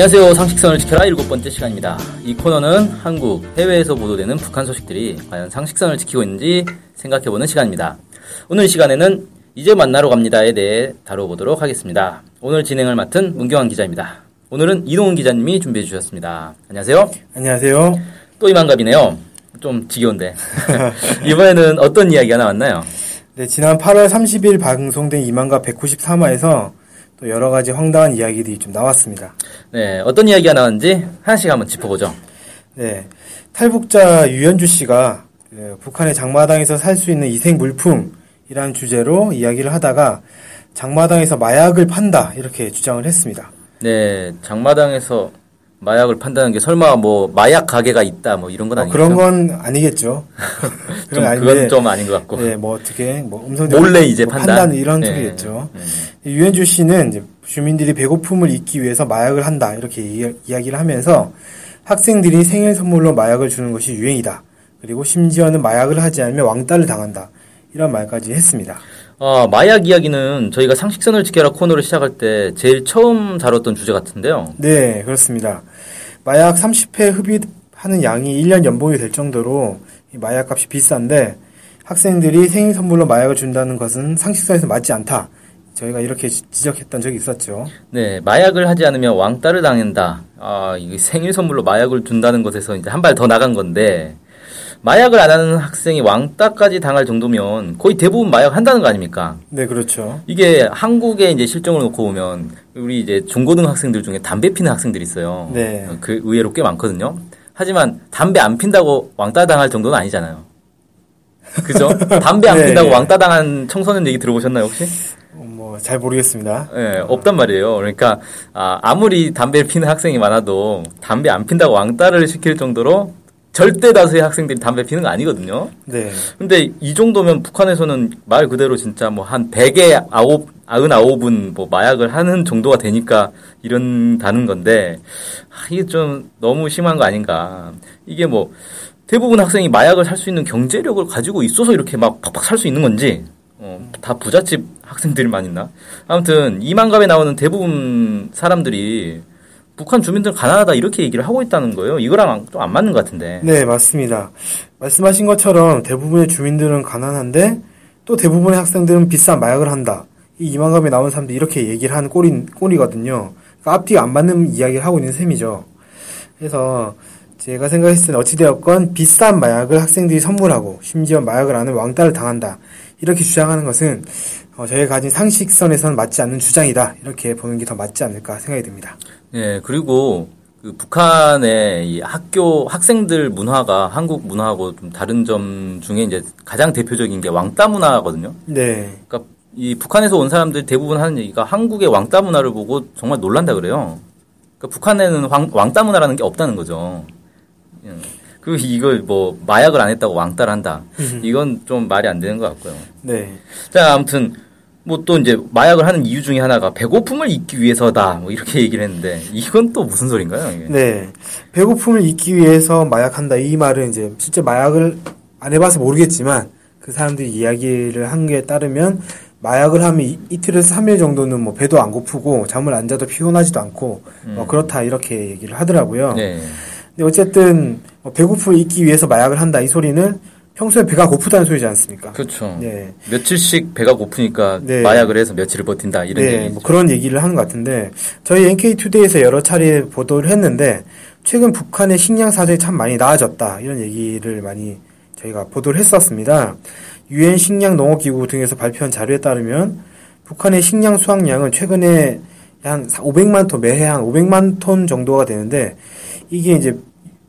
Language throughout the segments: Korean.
안녕하세요. 상식선을 지켜라 일곱 번째 시간입니다. 이 코너는 한국, 해외에서 보도되는 북한 소식들이 과연 상식선을 지키고 있는지 생각해보는 시간입니다. 오늘 시간에는 이제 만나러 갑니다에 대해 다뤄보도록 하겠습니다. 오늘 진행을 맡은 문경환 기자입니다. 오늘은 이동훈 기자님이 준비해 주셨습니다. 안녕하세요. 안녕하세요. 또 이만갑이네요. 좀 지겨운데. 이번에는 어떤 이야기가 나왔나요? 네, 지난 8월 30일 방송된 이만갑 193화에서 또 여러 가지 황당한 이야기들이 좀 나왔습니다. 네, 어떤 이야기가 나왔는지 하나씩 한번 짚어보죠. 네, 탈북자 유현주 씨가 그 북한의 장마당에서 살 수 있는 이생 물품이라는 주제로 이야기를 하다가 장마당에서 마약을 판다 이렇게 주장을 했습니다. 네, 장마당에서 마약을 판다는 게 설마 뭐 마약 가게가 있다 뭐 이런 건 어, 아니죠? 그런 건 아니겠죠. 좀 아닌데, 그건 좀 아닌 것 같고. 네, 뭐 어떻게 뭐 음성 몰래 이제 뭐 판다? 판다는 이런 네. 소리겠죠. 유현주 씨는 이제 주민들이 배고픔을 잊기 위해서 마약을 한다 이렇게 이- 이야기를 하면서 학생들이 생일 선물로 마약을 주는 것이 유행이다. 그리고 심지어는 마약을 하지 않으면 왕따를 당한다. 이런 말까지 했습니다. 어, 마약 이야기는 저희가 상식선을 지켜라 코너를 시작할 때 제일 처음 다뤘던 주제 같은데요. 네, 그렇습니다. 마약 30회 흡입하는 양이 1년 연봉이 될 정도로 이 마약 값이 비싼데 학생들이 생일 선물로 마약을 준다는 것은 상식선에서 맞지 않다. 저희가 이렇게 지- 지적했던 적이 있었죠. 네, 마약을 하지 않으면 왕따를 당한다. 아, 생일 선물로 마약을 준다는 것에서 이제 한 발 더 나간 건데, 마약을 안 하는 학생이 왕따까지 당할 정도면 거의 대부분 마약 한다는 거 아닙니까? 네, 그렇죠. 이게 한국의 이제 실정을 놓고 보면 우리 이제 중고등 학생들 중에 담배 피는 학생들이 있어요. 네. 그 의외로 꽤 많거든요. 하지만 담배 안 핀다고 왕따 당할 정도는 아니잖아요. 그죠? 담배 안 네. 핀다고 왕따 당한 청소년 얘기 들어보셨나요 혹시? 어, 뭐잘 모르겠습니다. 예, 없단 말이에요. 그러니까 아, 아무리 담배를 피는 학생이 많아도 담배 안 핀다고 왕따를 시킬 정도로 절대 다수의 학생들이 담배 피는 거 아니거든요. 네. 근데 이 정도면 북한에서는 말 그대로 진짜 뭐 한 100에 아홉, 99은 뭐 마약을 하는 정도가 되니까 이런다는 건데, 아, 이게 좀 너무 심한 거 아닌가. 이게 뭐 대부분 학생이 마약을 살 수 있는 경제력을 가지고 있어서 이렇게 막 팍팍 살 수 있는 건지, 어, 다 부잣집 학생들만 있나? 아무튼 이만갑에 나오는 대부분 사람들이 북한 주민들 가난하다 이렇게 얘기를 하고 있다는 거예요. 이거랑 좀 안 맞는 것 같은데. 네, 맞습니다. 말씀하신 것처럼 대부분의 주민들은 가난한데 또 대부분의 학생들은 비싼 마약을 한다. 이 이만감에 나온 사람들이 이렇게 얘기를 하는 꼴이, 꼴이거든요. 그러니까 앞뒤가 안 맞는 이야기를 하고 있는 셈이죠. 그래서 제가 생각했을 때는 어찌되었건 비싼 마약을 학생들이 선물하고 심지어 마약을 안 하면 왕따를 당한다. 이렇게 주장하는 것은 어, 저희가 가진 상식선에서는 맞지 않는 주장이다. 이렇게 보는 게 더 맞지 않을까 생각이 듭니다. 예, 그리고 그 북한의 이 학교 학생들 문화가 한국 문화하고 좀 다른 점 중에 이제 가장 대표적인 게 왕따 문화거든요. 네. 그러니까 이 북한에서 온 사람들 대부분 하는 얘기가 한국의 왕따 문화를 보고 정말 놀란다 그래요. 그러니까 북한에는 왕, 왕따 문화라는 게 없다는 거죠. 예. 그 이걸 뭐 마약을 안 했다고 왕따를 한다. 이건 좀 말이 안 되는 것 같고요. 네. 자, 아무튼 뭐 또 이제 마약을 하는 이유 중에 하나가 배고픔을 잊기 위해서다. 뭐 이렇게 얘기를 했는데 이건 또 무슨 소린가요? 이게? 네. 배고픔을 잊기 위해서 마약한다. 이 말은 이제 실제 마약을 안 해봐서 모르겠지만 그 사람들이 이야기를 한 게 따르면 마약을 하면 이, 이틀에서 3일 정도는 뭐 배도 안 고프고 잠을 안 자도 피곤하지도 않고 뭐 그렇다 이렇게 얘기를 하더라고요. 음. 네. 근데 어쨌든 뭐 배고픔을 잊기 위해서 마약을 한다. 이 소리는 평소에 배가 고프다는 소리지 않습니까? 그렇죠. 네. 며칠씩 배가 고프니까 네. 마약을 해서 며칠을 버틴다 이런 네, 얘기죠. 뭐 그런 얘기를 하는 것 같은데 저희 NK투데이에서 여러 차례 보도를 했는데 최근 북한의 식량 사정이 참 많이 나아졌다 이런 얘기를 많이 저희가 보도를 했었습니다. 유엔 식량 농업기구 등에서 발표한 자료에 따르면 북한의 식량 수확량은 최근에 한 500만 톤 매해 한 500만 톤 정도가 되는데 이게 이제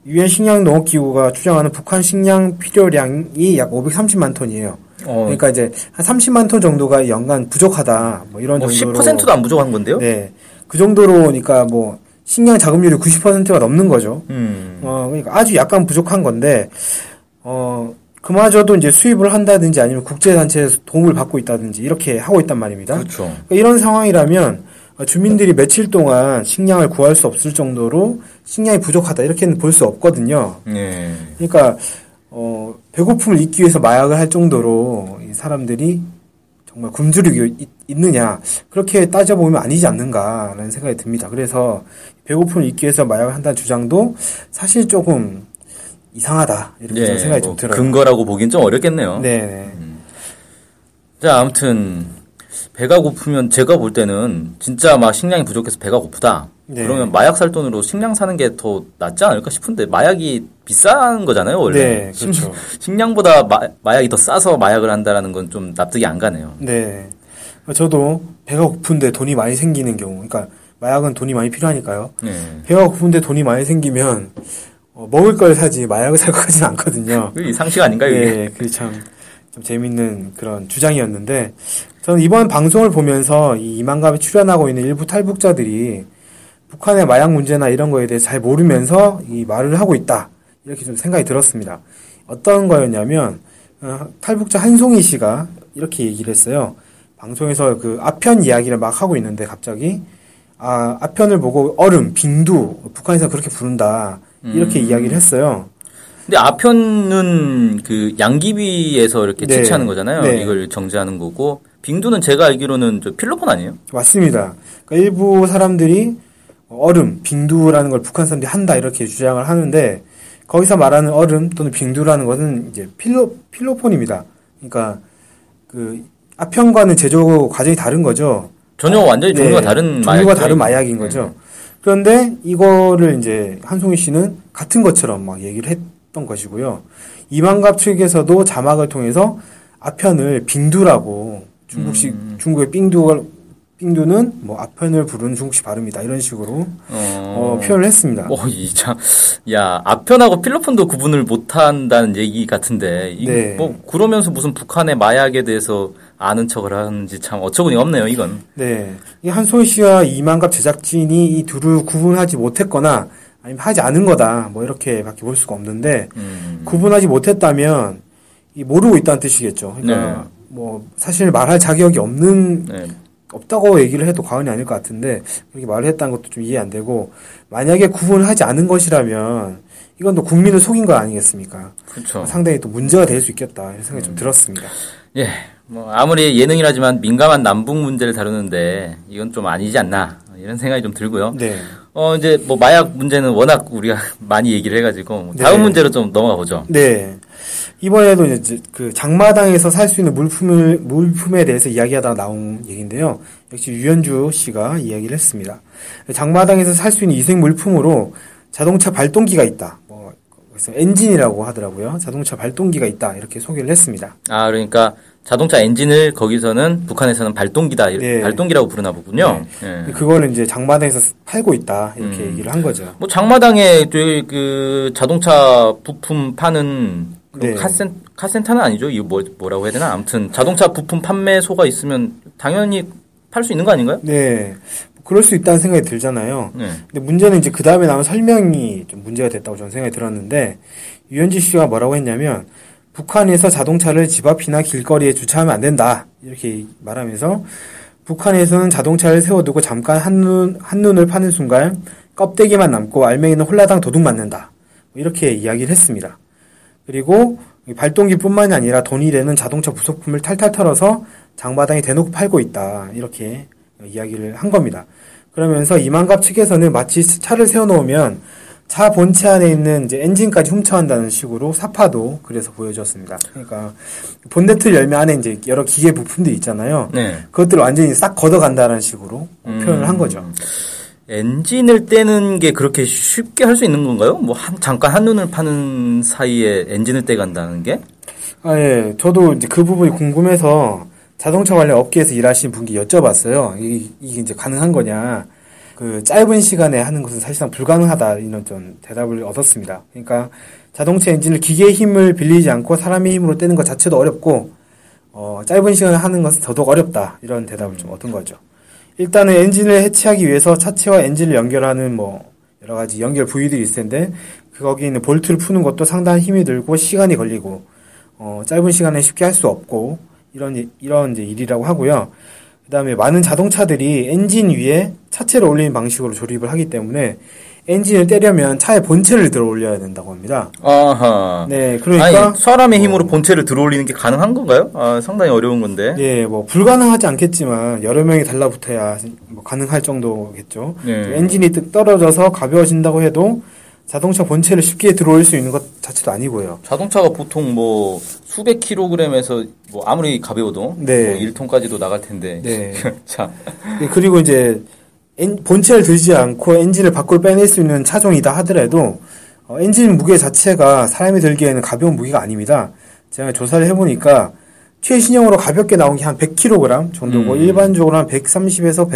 유엔 식량 농업 기구가 추정하는 북한 식량 필요량이 약 530만 톤이에요. 어, 그러니까 이제 한 30만 톤 정도가 연간 부족하다. 뭐 이런 뭐 정도로 10%도 안 부족한 건데요? 네. 그 정도로 그러니까 뭐 식량 자급률이 90%가 넘는 거죠. 음. 어, 그러니까 아주 약간 부족한 건데, 어, 그마저도 이제 수입을 한다든지 아니면 국제단체에서 도움을 받고 있다든지 이렇게 하고 있단 말입니다. 그렇죠. 그러니까 이런 상황이라면 어, 주민들이 며칠 동안 식량을 구할 수 없을 정도로 식량이 부족하다 이렇게는 볼 수 없거든요. 예. 그러니까 어, 배고픔을 잊기 위해서 마약을 할 정도로 이 사람들이 정말 굶주리고 있, 있느냐 그렇게 따져보면 아니지 않는가라는 생각이 듭니다. 그래서 배고픔을 잊기 위해서 마약을 한다는 주장도 사실 조금 이상하다 이렇게 저는 생각이 좀뭐 들어요. 근거라고 보긴 좀 어렵겠네요. 네, 네. 자, 아무튼 배가 고프면 제가 볼 때는 진짜 막 식량이 부족해서 배가 고프다. 네. 그러면 마약 살 돈으로 식량 사는 게 더 낫지 않을까 싶은데 마약이 비싼 거잖아요, 원래. 네, 그렇죠. 식, 량보다 마, 약이더 싸서 마약을 한다라는 건 좀 납득이 안 가네요. 네. 저도 배가 고픈데 돈이 많이 생기는 경우, 그러니까 마약은 돈이 많이 필요하니까요. 네. 배가 고픈데 돈이 많이 생기면 어, 먹을 걸 사지 마약을 살것 같지는 않거든요. 이 상식 아닌가요, 이게? 네, 그게 참, 좀 재밌는 그런 주장이었는데, 저는 이번 방송을 보면서 이 이만갑에 출연하고 있는 일부 탈북자들이 북한의 마약 문제나 이런 거에 대해 잘 모르면서 이 말을 하고 있다. 이렇게 좀 생각이 들었습니다. 어떤 거였냐면, 어, 탈북자 한송이 씨가 이렇게 얘기를 했어요. 방송에서 그 아편 이야기를 막 하고 있는데 갑자기, 아, 아편을 보고 얼음, 빙두, 북한에서 그렇게 부른다. 이렇게 음. 이야기를 했어요. 근데 아편은 그 양귀비에서 이렇게 네. 채취하는 거잖아요. 네. 이걸 정제하는 거고 빙두는 제가 알기로는 저 필로폰 아니에요? 맞습니다. 그러니까 일부 사람들이 얼음, 빙두라는 걸 북한 사람들이 한다 이렇게 주장을 하는데 거기서 말하는 얼음 또는 빙두라는 것은 이제 필로 필로폰입니다. 그러니까 그 아편과는 제조 과정이 다른 거죠. 전혀 완전히 네, 종류가 다른 종류가. 다른 마약인 네. 거죠. 그런데 이거를 이제 한송희 씨는 같은 것처럼 막 얘기를 했 던 것이고요. 이만갑 측에서도 자막을 통해서 아편을 빙두라고 중국식 음. 중국의 빙두가 빙두는 뭐 아편을 부르는 중국식 발음이다 이런 식으로 어, 어, 표현을 했습니다. 어, 이 참, 야, 아편하고 필로폰도 구분을 못 한다는 얘기 같은데, 이, 네. 뭐, 그러면서 무슨 북한의 마약에 대해서 아는 척을 하는지 참 어처구니 없네요, 이건. 네. 이 한소희 씨와 이만갑 제작진이 이 둘을 구분하지 못했거나 아니면 하지 않은 거다. 뭐 이렇게밖에 볼 수가 없는데 음, 구분하지 못했다면 이 모르고 있다는 뜻이겠죠. 그러니까 네. 뭐 사실 말할 자격이 없는 네. 없다고 얘기를 해도 과언이 아닐 것 같은데 그렇게 말을 했다는 것도 좀 이해 안 되고 만약에 구분을 하지 않은 것이라면 이건 또 국민을 속인 거 아니겠습니까? 그렇죠. 상당히 또 문제가 될 수 있겠다 이런 생각이 좀 들었습니다. 예, 뭐, 아무리 예능이라지만 민감한 남북 문제를 다루는데, 이건 좀 아니지 않나, 이런 생각이 좀 들고요. 네. 어, 이제 뭐, 마약 문제는 워낙 우리가 많이 얘기를 해가지고, 뭐 다음 네. 문제로 좀 넘어가 보죠. 네. 이번에도 이제 그 장마당에서 살 수 있는 물품을 물품에 대해서 이야기하다가 나온 얘기인데요. 역시 유현주 씨가 이야기를 했습니다. 장마당에서 살 수 있는 이생 물품으로 자동차 발동기가 있다. 뭐 그래서 엔진이라고 하더라고요. 자동차 발동기가 있다 이렇게 소개를 했습니다. 아, 그러니까 자동차 엔진을 거기서는 북한에서는 발동기다, 네. 발동기라고 부르나 보군요. 예. 그거를 이제 장마당에서 팔고 있다 이렇게 음. 얘기를 한 거죠. 뭐 장마당에 그 자동차 부품 파는 그 네. 카센 카센터는 아니죠? 이거 뭐 뭐라고 해야 되나? 아무튼 자동차 부품 판매소가 있으면 당연히 팔 수 있는 거 아닌가요? 네. 뭐 그럴 수 있다는 생각이 들잖아요. 네. 근데 문제는 이제 그 다음에 나온 설명이 좀 문제가 됐다고 저는 생각이 들었는데 유현지 씨가 뭐라고 했냐면 북한에서 자동차를 집 앞이나 길거리에 주차하면 안 된다 이렇게 말하면서 북한에서는 자동차를 세워두고 잠깐 한눈 한눈을 파는 순간 껍데기만 남고 알맹이는 홀라당 도둑 맞는다 뭐 이렇게 이야기를 했습니다. 그리고 이 발동기뿐만이 아니라 돈이 되는 자동차 부속품을 탈탈 털어서 장마당에 대놓고 팔고 있다 이렇게 이야기를 한 겁니다. 그러면서 이만갑 측에서는 마치 차를 세워놓으면 차 본체 안에 있는 이제 엔진까지 훔쳐간다는 식으로 사파도 그래서 보여줬습니다. 그러니까 본네트 열면 안에 이제 여러 기계 부품들이 있잖아요. 네. 그것들을 완전히 싹 걷어간다는 식으로 음. 표현을 한 거죠. 엔진을 떼는 게 그렇게 쉽게 할 수 있는 건가요? 뭐 한, 잠깐 한눈을 파는 사이에 엔진을 떼간다는 게? 아, 예. 저도 이제 그 부분이 궁금해서 자동차 관련 업계에서 일하시는 분께 여쭤봤어요. 이, 이게 이제 가능한 거냐. 그 짧은 시간에 하는 것은 사실상 불가능하다. 이런 좀 대답을 얻었습니다. 그러니까 자동차 엔진을 기계의 힘을 빌리지 않고 사람의 힘으로 떼는 것 자체도 어렵고, 어, 짧은 시간에 하는 것은 더더욱 어렵다. 이런 대답을 좀 얻은 거죠. 일단은 엔진을 해체하기 위해서 차체와 엔진을 연결하는 뭐 여러 가지 연결 부위들이 있을 텐데 그 거기 있는 볼트를 푸는 것도 상당한 힘이 들고 시간이 걸리고 어, 짧은 시간에 쉽게 할 수 없고 이런 일- 이런 이제 일이라고 하고요. 그 다음에 많은 자동차들이 엔진 위에 차체를 올리는 방식으로 조립을 하기 때문에 엔진을 떼려면 차의 본체를 들어 올려야 된다고 합니다. 아하. 네, 그러니까 어. 아니, 사람의 힘으로 본체를 들어 올리는 게 가능한 건가요? 아, 상당히 어려운 건데. 예, 뭐 불가능하지 않겠지만 여러 명이 달라붙어야 뭐 가능할 정도겠죠. 네. 엔진이 뜩 떨어져서 가벼워진다고 해도 자동차 본체를 쉽게 들어올 수 있는 것 자체도 아니고요. 자동차가 보통 뭐 수백 킬로그램에서 뭐 아무리 가벼워도 네. 뭐 1톤까지도 나갈 텐데. 네. 자, 예, 그리고 이제 엔- 본체를 들지 않고 엔진을 밖으로 빼낼 수 있는 차종이다 하더라도 어, 엔진 무게 자체가 사람이 들기에는 가벼운 무게가 아닙니다. 제가 조사를 해보니까 최신형으로 가볍게 나온 게 한 100kg 정도고 음. 일반적으로 한 130에서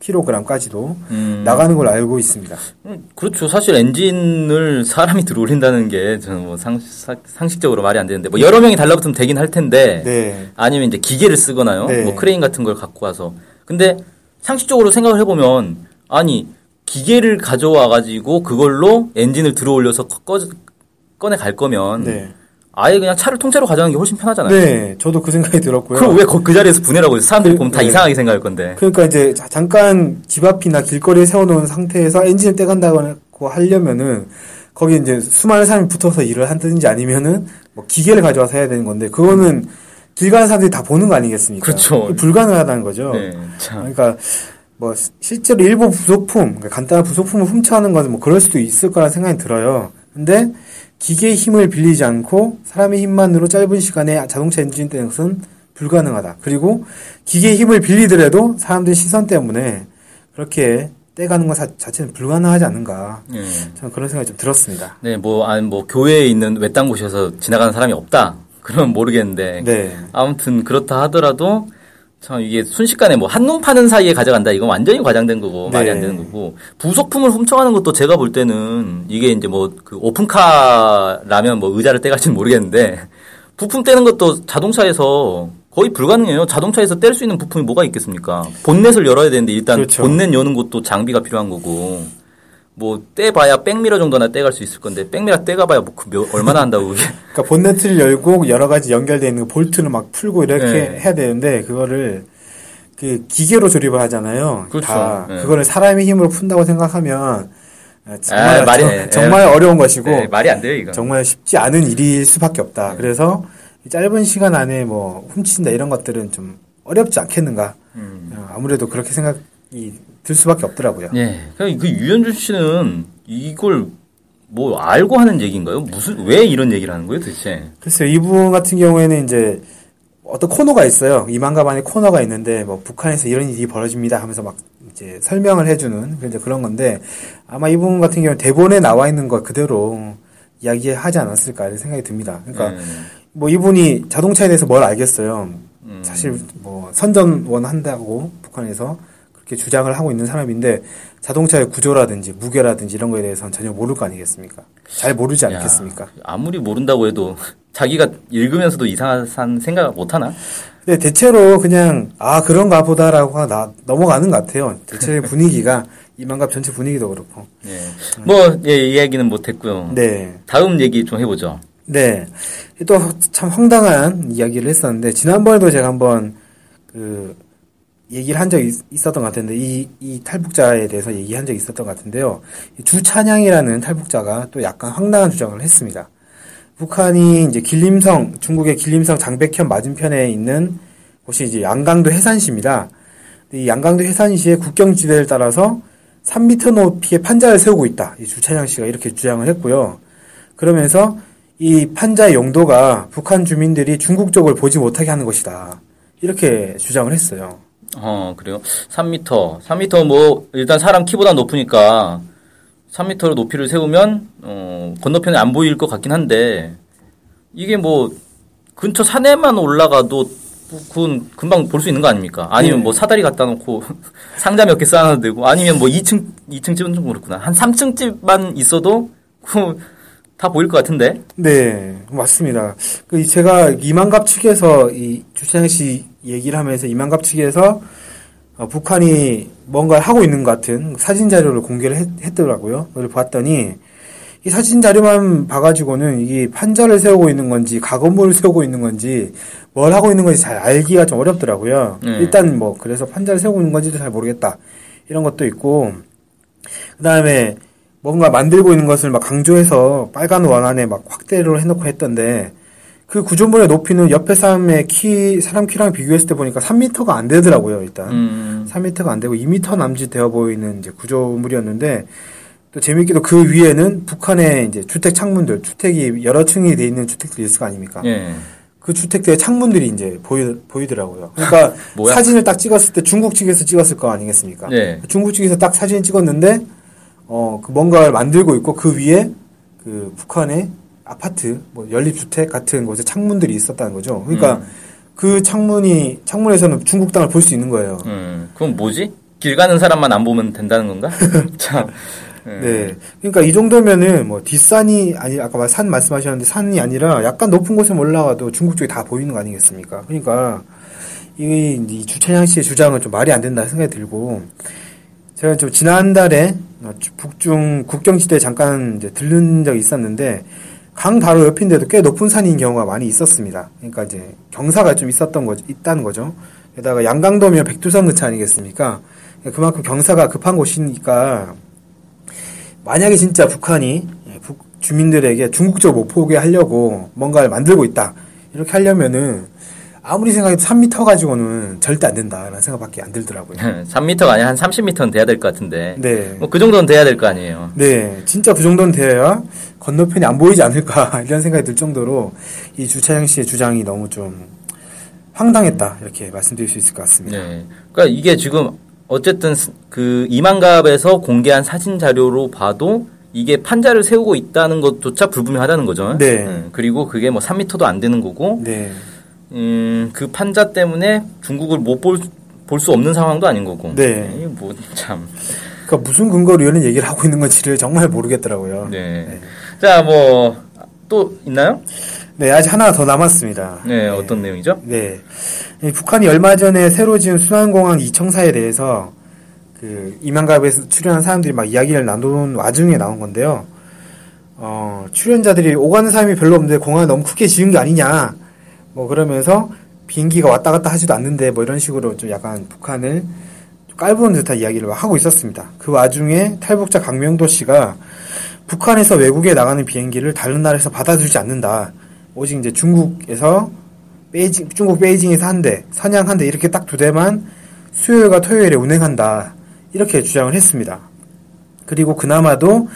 150kg까지도 음, 나가는 걸로 알고 있습니다. 음, 그렇죠. 사실 엔진을 사람이 들어올린다는 게 저는 뭐 상, 사- 상식적으로 말이 안 되는데 뭐 여러 명이 달라붙으면 되긴 할 텐데 네. 아니면 이제 기계를 쓰거나요. 네. 뭐 크레인 같은 걸 갖고 와서. 근데 상식적으로 생각을 해보면 아니 기계를 가져와 가지고 그걸로 엔진을 들어올려서 꺼, 꺼내 갈 거면 네. 아예 그냥 차를 통째로 가져가는 게 훨씬 편하잖아요. 네, 저도 그 생각이 들었고요. 그럼 왜그 자리에서 분해하려고 해요? 사람들이 그- 보면 다 네. 이상하게 생각할 건데. 그러니까 이제 자- 잠깐 집 앞이나 길거리에 세워놓은 상태에서 엔진을 떼간다고 하려면은 거기 이제 수많은 사람이 붙어서 일을 한다든지 아니면은 뭐 기계를 가져와서 해야 되는 건데 그거는 길 가는 사람들이 다 보는 거 아니겠습니까? 그렇죠. 불가능하다는 거죠. 네. 참. 그러니까 뭐 시- 실제로 일부 부속품, 그러니까 간단한 부속품을 훔쳐가는 것은 뭐 그럴 수도 있을 거라는 생각이 들어요. 근데 기계의 힘을 빌리지 않고 사람의 힘만으로 짧은 시간에 자동차 엔진 떼는 것은 불가능하다. 그리고 기계의 힘을 빌리더라도 사람들의 시선 때문에 그렇게 떼가는 것 자- 자체는 불가능하지 않은가. 네. 저는 그런 생각이 좀 들었습니다. 네, 뭐, 아니, 뭐, 교회에 있는 외딴 곳에서 지나가는 사람이 없다. 그러면 모르겠는데. 네. 아무튼, 그렇다 하더라도, 참, 이게 순식간에 뭐, 한눈 파는 사이에 가져간다. 이건 완전히 과장된 거고, 네. 말이 안 되는 거고. 부속품을 훔쳐가는 것도 제가 볼 때는, 이게 이제 뭐, 그, 오픈카라면 뭐, 의자를 떼갈지는 모르겠는데, 부품 떼는 것도 자동차에서 거의 불가능해요. 자동차에서 뗄 수 있는 부품이 뭐가 있겠습니까? 본넷을 열어야 되는데, 일단 그렇죠. 본넷 여는 것도 장비가 필요한 거고. 뭐 떼봐야 백미러 정도나 떼갈 수 있을 건데 백미러 떼가봐야 뭐그 몇- 얼마나 한다고 그게 그러니까 본네트를 열고 여러 가지 연결되어 있는 그 볼트를 막 풀고 이렇게 네. 해야 되는데 그거를 그 기계로 조립을 하잖아요. 그렇죠. 다 네. 그거를 사람의 힘으로 푼다고 생각하면 아, 정말 아, 말이- 정- 예. 정말 어려운 것이고 네, 말이 안 돼요 이거. 정말 쉽지 않은 일일 수밖에 없다. 그래서 이 짧은 시간 안에 뭐 훔친다 이런 것들은 좀 어렵지 않겠는가. 음. 어, 아무래도 그렇게 생각 이 들 수밖에 없더라고요. 예, 그냥 그 유현준 씨는 이걸 뭐 알고 하는 얘기인가요? 무슨 왜 이런 얘기를 하는 거예요, 도대체? 글쎄요, 이분 같은 경우에는 이제 어떤 코너가 있어요. 이만가만의 코너가 있는데 뭐 북한에서 이런 일이 벌어집니다 하면서 막 이제 설명을 해주는 이제 그런 건데 아마 이분 같은 경우는 대본에 나와 있는 것 그대로 이야기하지 않았을까 이런 생각이 듭니다. 그러니까 예. 뭐 이분이 자동차에 대해서 뭘 알겠어요. 음. 사실 뭐 선전원 한다고 북한에서 그렇게 주장을 하고 있는 사람인데 자동차의 구조라든지 무게라든지 이런 거에 대해서는 전혀 모를 거 아니겠습니까? 잘 모르지 야, 않겠습니까? 아무리 모른다고 해도 자기가 읽으면서도 이상한 생각 못 하나? 근데 대체로 그냥 아 그런가 보다라고 나 넘어가는 것 같아요. 대체 분위기가 이만갑 전체 분위기도 그렇고. 예. 뭐 예, 이야기는 못 했고요. 네, 다음 얘기 좀 해보죠. 네. 또 참 황당한 이야기를 했었는데 지난번에도 제가 한번 그 얘기를 한 적이 있- 있었던 것 같은데 이, 이 탈북자에 대해서 얘기한 적이 있었던 것 같은데요. 이 주찬양이라는 탈북자가 또 약간 황당한 주장을 했습니다. 북한이 이제 길림성 중국의 길림성 장백현 맞은편에 있는 곳이 이제 양강도 해산시입니다. 이 양강도 해산시의 국경지대를 따라서 3m 높이의 판자를 세우고 있다. 이 주찬양 씨가 이렇게 주장을 했고요. 그러면서 이 판자의 용도가 북한 주민들이 중국 쪽을 보지 못하게 하는 것이다. 이렇게 주장을 했어요. 어, 그래요? 3m. 3m 뭐, 일단 사람 키보다 높으니까 3m로 높이를 세우면, 어, 건너편에 안 보일 것 같긴 한데, 이게 뭐, 근처 산에만 올라가도, 그건 금방 볼 수 있는 거 아닙니까? 아니면 네. 뭐 사다리 갖다 놓고 상자 몇 개 쌓아놔도 되고, 아니면 뭐 2층, 2층 집은 좀 그렇구나. 한 3층 집만 있어도, 그, 다 보일 것 같은데? 네, 맞습니다. 그 제가 이만갑 측에서 이 주찬양 씨 얘기를 하면서 이만갑 측에서 어, 북한이 뭔가를 하고 있는 것 같은 사진 자료를 공개를 했, 더라고요 그걸 봤더니 이 사진 자료만 봐가지고는 이게 판자를 세우고 있는 건지 가건물을 세우고 있는 건지 뭘 하고 있는 건지 잘 알기가 좀 어렵더라고요. 네. 일단 뭐 그래서 판자를 세우고 있는 건지도 잘 모르겠다 이런 것도 있고 그 다음에 뭔가 만들고 있는 것을 막 강조해서 빨간 원안에 막 확대를 해놓고 했던데 그 구조물의 높이는 옆에 사람의 키 사람 키랑 비교했을 때 보니까 3m가 안 되더라고요 일단. 음, 3m가 안 되고 2m 남짓 되어 보이는 이제 구조물이었는데 또 재밌게도 그 위에는 북한의 이제 주택 창문들, 주택이 여러 층이 돼 있는 주택들이 있을 거 아닙니까? 예. 그 주택들의 창문들이 이제 보이, 보이더라고요. 그러니까? 사진을 딱 찍었을 때 중국 측에서 찍었을 거 아니겠습니까? 네. 중국 측에서 딱 사진 찍었는데 어, 그 뭔가를 만들고 있고 그 위에 그 북한의 아파트, 뭐 연립주택 같은 곳에 창문들이 있었다는 거죠. 그러니까 음. 그 창문이 창문에서는 중국 땅을 볼 수 있는 거예요. 음, 그럼 뭐지? 길 가는 사람만 안 보면 된다는 건가? 참. 예. 네. 그러니까 이 정도면은 뭐 뒷산이 아니 아까 말- 산 말씀하셨는데 산이 아니라 약간 높은 곳에 올라가도 중국 쪽이 다 보이는 거 아니겠습니까? 그러니까 이, 이 주찬양 씨의 주장은 좀 말이 안 된다 생각이 들고 제가 좀 지난달에 어, 북중 국경지대 잠깐 들른 적이 있었는데 강 바로 옆인데도 꽤 높은 산인 경우가 많이 있었습니다. 그러니까 이제 경사가 좀 있었던 거죠, 있다는 거죠. 게다가 양강도면 백두산 근처 아니겠습니까? 그만큼 경사가 급한 곳이니까 만약에 진짜 북한이 예, 북 주민들에게 중국적으로 못 보게 하려고 뭔가를 만들고 있다 이렇게 하려면은 아무리 생각해도 3m 가지고는 절대 안 된다라는 생각밖에 안 들더라고요. 3m가 아니라 한 30m는 돼야 될 것 같은데. 네. 뭐 그 정도는 돼야 될 거 아니에요. 네, 진짜 그 정도는 돼야 건너편이 안 보이지 않을까 이런 생각이 들 정도로 이 주차장 씨의 주장이 너무 좀 황당했다 이렇게 말씀드릴 수 있을 것 같습니다. 네. 그러니까 이게 지금 어쨌든 스- 그 이만갑에서 공개한 사진 자료로 봐도 이게 판자를 세우고 있다는 것조차 불분명하다는 거죠. 네. 음, 그리고 그게 뭐 3m도 안 되는 거고, 네, 음, 그 판자 때문에 중국을 못 볼, 볼 수 없는 상황도 아닌 거고. 네. 이게 뭐, 참. 그러니까 무슨 근거로 이런 얘기를 하고 있는 건지를 정말 모르겠더라고요. 네. 자, 뭐, 또 있나요? 네, 아직 하나 더 남았습니다. 네, 어떤 내용이죠? 네. 이 북한이 얼마 전에 새로 지은 순환공항 이청사에 대해서 그 이만갑에서 출연한 사람들이 막 이야기를 나눈 와중에 나온 건데요. 어, 출연자들이 오가는 사람이 별로 없는데 공항을 너무 크게 지은 게 아니냐. 뭐 그러면서 비행기가 왔다 갔다 하지도 않는데 뭐 이런 식으로 좀 약간 북한을 좀 깔보는 듯한 이야기를 하고 있었습니다. 그 와중에 탈북자 강명도 씨가 북한에서 외국에 나가는 비행기를 다른 나라에서 받아주지 않는다. 오직 이제 중국에서 베이징, 중국 베이징에서 한 대, 선양 한 대, 이렇게 딱 두 대만 수요일과 토요일에 운행한다. 이렇게 주장을 했습니다. 그리고 그나마도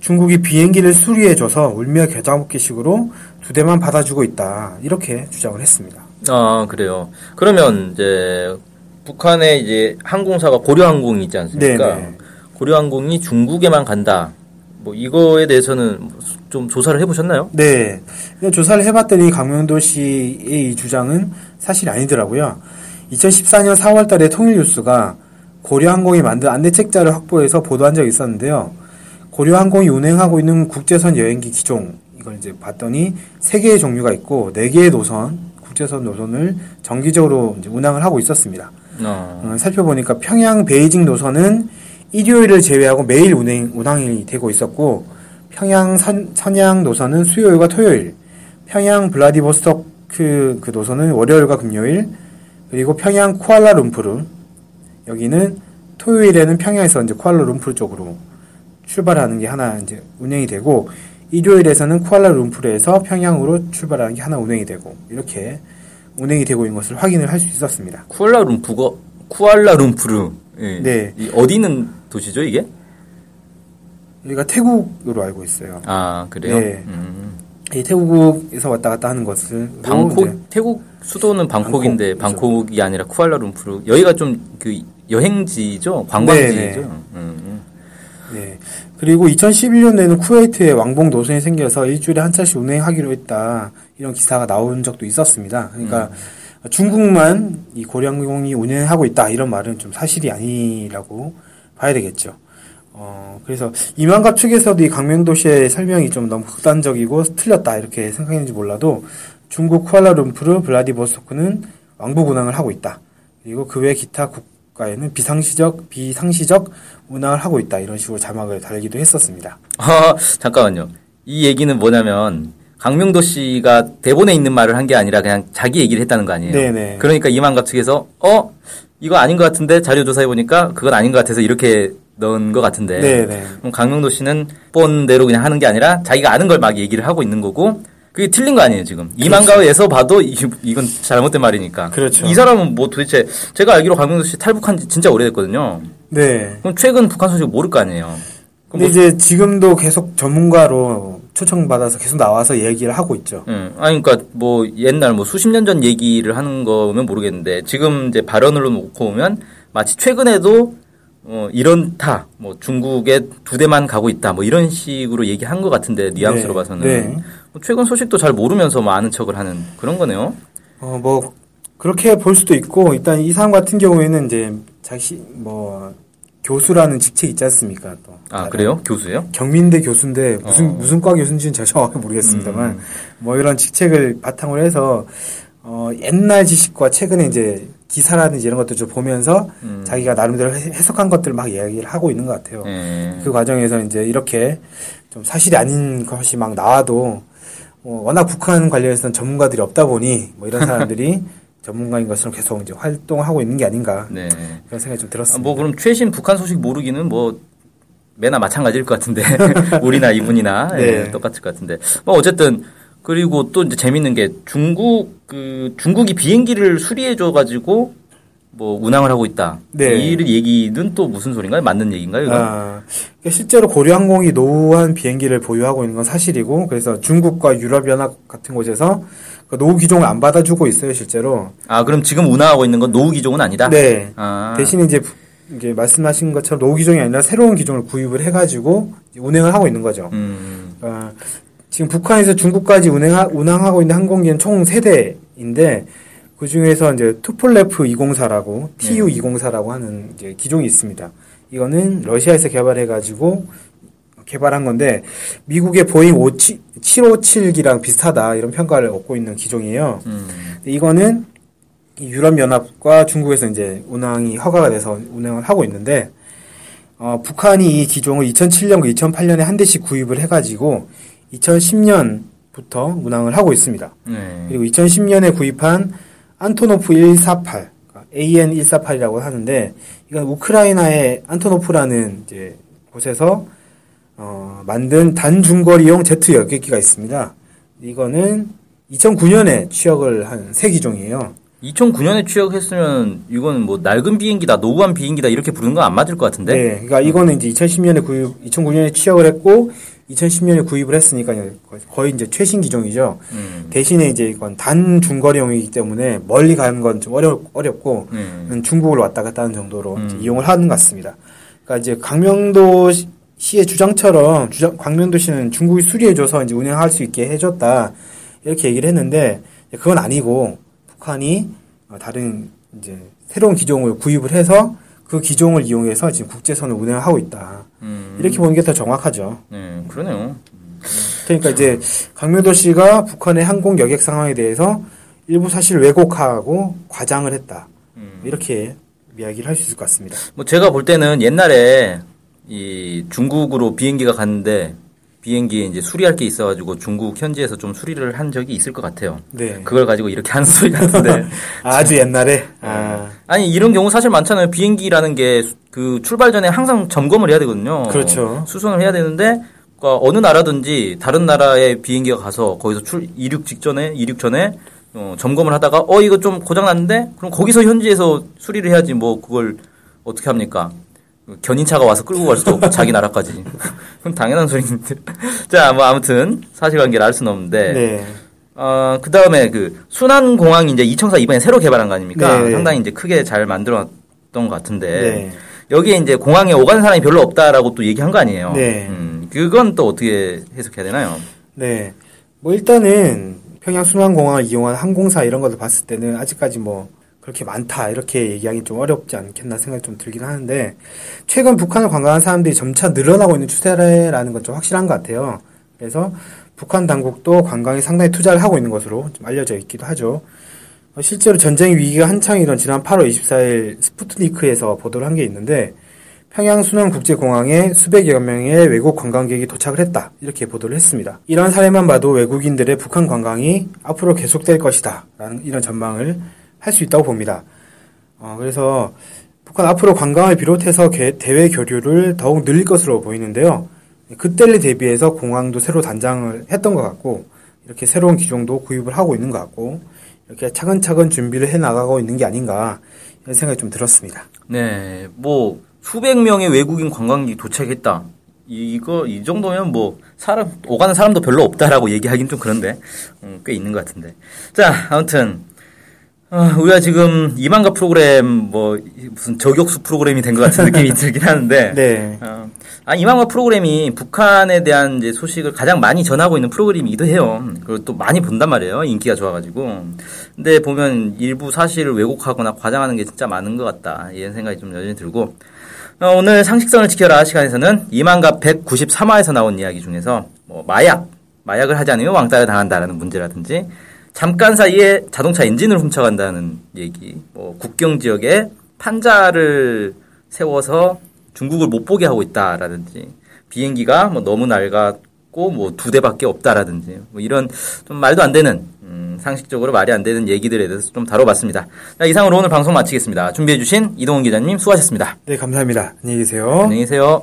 중국이 비행기를 수리해줘서 울며 겨자 먹기식으로 두 대만 받아주고 있다. 이렇게 주장을 했습니다. 아, 그래요. 그러면 이제 북한의 이제 항공사가 고려항공이 있지 않습니까? 네네. 고려항공이 중국에만 간다. 뭐 이거에 대해서는 좀 조사를 해보셨나요? 네. 조사를 해봤더니 강명도 씨의 이 주장은 사실이 아니더라고요. 2014년 4월 달에 통일뉴스가 고려항공이 만든 안내책자를 확보해서 보도한 적이 있었는데요. 고려항공이 운행하고 있는 국제선 여행기 기종, 이걸 이제 봤더니 세 개의 종류가 있고 네 개의 노선, 국제선 노선을 정기적으로 이제 운항을 하고 있었습니다. 어, 어, 살펴보니까 평양 베이징 노선은 일요일을 제외하고 매일 운행, 운항이 되고 있었고, 평양 선, 선양 노선은 수요일과 토요일, 평양 블라디보스토크 그 노선은 월요일과 금요일, 그리고 평양 쿠알라룸푸르, 여기는 토요일에는 평양에서 이제 쿠알라룸푸르 쪽으로 출발하는 게 하나 이제 운행이 되고, 일요일에서는 쿠알라룸푸르에서 평양으로 출발하는 게 하나 운행이 되고, 이렇게 운행이 되고 있는 것을 확인을 할 수 있었습니다. 쿠알라룸푸거 쿠알라룸푸르. 예. 네. 이 어디 있는 도시죠 이게? 여기가 태국으로 알고 있어요. 아 그래요. 네. 음. 이 태국에서 왔다 갔다 하는 것을 방콕 이제 태국 수도는 방콕인데 방콕, 방콕, 이 아니라 쿠알라룸푸르. 여기가 좀 그 여행지죠, 관광지죠. 네, 네. 음, 음. 네. 그리고 2011년에는 쿠웨이트에 왕복 노선이 생겨서 일주일에 한 차씩 운행하기로 했다. 이런 기사가 나온 적도 있었습니다. 그러니까 중국만 이 고량공이 운행하고 있다. 이런 말은 좀 사실이 아니라고 봐야 되겠죠. 어, 그래서 이만갑 측에서도 이 강명도 씨의 설명이 좀 너무 극단적이고 틀렸다. 이렇게 생각했는지 몰라도 중국 쿠알라룸푸르 블라디보스토크는 왕복 운항을 하고 있다. 그리고 그 외 기타 국, 국가에는 비상시적 비상시적 운항을 하고 있다 이런 식으로 자막을 달기도 했었습니다. 아, 잠깐만요. 이 얘기는 뭐냐면 강명도 씨가 대본에 있는 말을 한 게 아니라 그냥 자기 얘기를 했다는 거 아니에요. 네네. 그러니까 이만갑 측에서 어 이거 아닌 것 같은데 자료 조사해 보니까 그건 아닌 것 같아서 이렇게 넣은 것 같은데. 네네. 그럼 강명도 씨는 뻔대로 그냥 하는 게 아니라 자기가 아는 걸 막 얘기를 하고 있는 거고 그게 틀린 거 아니에요 지금 이만가에서 봐도 이, 이건 잘못된 말이니까 그렇죠. 이 사람은 뭐 도대체 제가 알기로 강명도 씨 탈북한 지 진짜 오래됐거든요 네. 그럼 최근 북한 소식 모를 거 아니에요 근데 이제 지금도 계속 전문가로 초청받아서 계속 나와서 얘기를 하고 있죠. 음, 아니, 그니까, 뭐, 옛날, 뭐, 수십 년 전 얘기를 하는 거면 모르겠는데, 지금 이제 발언을 놓고 보면, 마치 최근에도, 어, 이런다, 뭐, 중국에 두 대만 가고 있다, 뭐, 이런 식으로 얘기한 것 같은데, 뉘앙스로 네, 봐서는. 네. 뭐 최근 소식도 잘 모르면서 뭐 아는 척을 하는 그런 거네요. 어, 뭐, 그렇게 볼 수도 있고, 일단 이 사람 같은 경우에는 이제, 자기, 뭐, 교수라는 직책이 있지 않습니까, 또. 아, 그래요? 교수예요? 경민대 교수인데, 무슨, 어. 무슨 과 교수인지는 제가 정확히 모르겠습니다만, 음. 뭐 이런 직책을 바탕으로 해서, 어, 옛날 지식과 최근에 이제 기사라든지 이런 것들 좀 보면서, 음. 자기가 나름대로 해- 해석한 것들을 막 이야기를 하고 있는 것 같아요. 예. 그 과정에서 이제 이렇게 좀 사실이 아닌 것이 막 나와도 뭐 워낙 북한 관련해서는 전문가들이 없다 보니 뭐 이런 사람들이 전문가인 것처럼 계속 이제 활동하고 있는 게 아닌가 네. 그런 생각이 좀 아, 들었습니다. 뭐, 그럼 최신 북한 소식 모르기는 뭐, 매나 마찬가지일 것 같은데. 우리나 이분이나, 예, 네. 똑같을 것 같은데. 뭐, 어쨌든, 그리고 또 이제 재밌는 게 중국, 그, 중국이 비행기를 수리해 줘 가지고, 뭐, 운항을 하고 있다. 네. 이 얘기는 또 무슨 소린가요? 맞는 얘기인가요? 이건? 아, 그러니까 실제로 고려항공이 노후한 비행기를 보유하고 있는 건 사실이고 그래서 중국과 유럽연합 같은 곳에서 그 노후 기종을 안 받아주고 있어요 실제로. 아, 그럼 지금 운항하고 있는 건 노후 기종은 아니다? 네. 아. 대신 이제 부- 이게 말씀하신 것처럼 노후 기종이 아니라 새로운 기종을 구입을 해가지고 이제 운행을 하고 있는 거죠. 음, 어, 지금 북한에서 중국까지 운행하, 운항하고 있는 항공기는 총 3대인데 그 중에서 이제 투폴레프 204라고 TU 204라고 하는 이제 기종이 있습니다. 이거는 러시아에서 개발해가지고 개발한 건데 미국의 보잉 757기랑 비슷하다 이런 평가를 얻고 있는 기종이에요. 음. 이거는 이 유럽 연합과 중국에서 이제 운항이 허가가 돼서 운행을 하고 있는데 어, 북한이 이 기종을 2007년과 2008년에 한 대씩 구입을 해가지고 2010년부터 운항을 하고 있습니다. 네. 그리고 2010년에 구입한 안토노프 148, AN 148이라고 하는데 이건 우크라이나의 안토노프라는 이제 곳에서 어, 만든 단중거리용 제트 여객기가 있습니다. 이거는 2009년에 취역을 한새 기종이에요. 2009년에 취역했으면 이건 뭐 낡은 비행기다, 노후한 비행기다 이렇게 부르는 건 안 맞을 것 같은데? 네, 그러니까 이거는 이제 2010년에 구입, 2009년에 취역을 했고 2010년에 구입을 했으니까 거의- 이제 최신 기종이죠. 음. 대신에 이제 이건 단 중거리용이기 때문에 멀리 가는 건 좀 어렵, 어렵고 음. 중국을 왔다 갔다 하는 정도로 음. 이용을 하는 것 같습니다. 그러니까 이제 강명도 시- 시의 주장처럼 주장, 강명도 씨는 중국이 수리해줘서 이제 운행할 수 있게 해줬다 이렇게 얘기를 했는데 그건 아니고 북한이 어, 다른 이제 새로운 기종을 구입을 해서 그 기종을 이용해서 지금 국제선을 운행을 하고 있다 음. 이렇게 보는 게 더 정확하죠. 네, 그러네요. 그러니까 이제 강명도 씨가 북한의 항공 여객 상황에 대해서 일부 사실 왜곡하고 과장을 했다. 음. 이렇게 이야기를 할 수 있을 것 같습니다. 뭐 제가 볼 때는 옛날에 이 중국으로 비행기가 갔는데 비행기에 이제 수리할 게 있어가지고 중국 현지에서 좀 수리를 한 적이 있을 것 같아요. 네. 그걸 가지고 이렇게 하는 소리 같은데. 아주 옛날에 아, 아니 이런 경우 사실 많잖아요. 비행기라는 게 그 출발 전에 항상 점검을 해야 되거든요. 그렇죠. 수선을 해야 되는데 그러니까 어느 나라든지 다른 나라의 비행기가 가서 거기서 출 이륙 직전에 이륙 전에 어, 점검을 하다가 어 이거 좀 고장 났는데 그럼 거기서 현지에서 수리를 해야지 뭐 그걸 어떻게 합니까? 견인차가 와서 끌고 갈 수도 없고 자기 나라까지. 그럼 당연한 소리인데. 자, 뭐 아무튼 사실관계를 알 수는 없는데. 네. 어, 그 다음에 그 순환공항이 이제 2004 이번에 새로 개발한 거 아닙니까? 네. 상당히 이제 크게 잘 만들었던 것 같은데. 네. 여기에 이제 공항에 오가는 사람이 별로 없다라고 또 얘기한 거 아니에요? 네. 음, 그건 또 어떻게 해석해야 되나요? 네. 뭐 일단은 평양 순환공항을 이용한 항공사 이런 것을 봤을 때는 아직까지 뭐 그렇게 많다 이렇게 얘기하기 좀 어렵지 않겠나 생각이 좀 들긴 하는데 최근 북한을 관광한 사람들이 점차 늘어나고 있는 추세라는 건 좀 확실한 것 같아요. 그래서 북한 당국도 관광에 상당히 투자를 하고 있는 것으로 좀 알려져 있기도 하죠. 어, 실제로 전쟁 위기가 한창이던 지난 8월 24일 스푸트니크에서 보도를 한 게 있는데 평양 순환국제공항에 수백여 명의 외국 관광객이 도착을 했다. 이렇게 보도를 했습니다. 이런 사례만 봐도 외국인들의 북한 관광이 앞으로 계속될 것이다. 라는 이런 전망을 할 수 있다고 봅니다. 어, 그래서 북한 앞으로 관광을 비롯해서 개- 대외 교류를 더욱 늘릴 것으로 보이는데요. 그때를 대비해서 공항도 새로 단장을 했던 것 같고 이렇게 새로운 기종도 구입을 하고 있는 것 같고 이렇게 차근차근 준비를 해 나가고 있는 게 아닌가 이런 생각이 좀 들었습니다. 네, 뭐 수백 명의 외국인 관광객이 도착했다. 이거 이 정도면 뭐 사람 오가는 사람도 별로 없다라고 얘기하긴 좀 그런데 음, 꽤 있는 것 같은데. 자, 아무튼 어, 우리가 지금 이만가 프로그램 뭐 무슨 저격수 프로그램이 된 것 같은 느낌이 들긴 하는데. 네. 어, 아, 이만가 프로그램이 북한에 대한 이제 소식을 가장 많이 전하고 있는 프로그램이기도 해요. 그리고 또 많이 본단 말이에요. 인기가 좋아가지고. 근데 보면 일부 사실을 왜곡하거나 과장하는 게 진짜 많은 것 같다. 이런 생각이 좀 여전히 들고. 어, 오늘 상식선을 지켜라 시간에서는 이만가 193화에서 나온 이야기 중에서 뭐 마약, 마약을 하지 않으면 왕따를 당한다라는 문제라든지 잠깐 사이에 자동차 엔진을 훔쳐간다는 얘기, 뭐 국경 지역에 판자를 세워서 중국을 못 보게 하고 있다라든지 비행기가 뭐 너무 낡았고 뭐 두 대밖에 없다라든지 뭐 이런 좀 말도 안 되는 음, 상식적으로 말이 안 되는 얘기들에 대해서 좀 다뤄봤습니다. 자, 이상으로 오늘 방송 마치겠습니다. 준비해주신 이동훈 기자님 수고하셨습니다. 네, 감사합니다. 안녕히 계세요. 안녕히 계세요.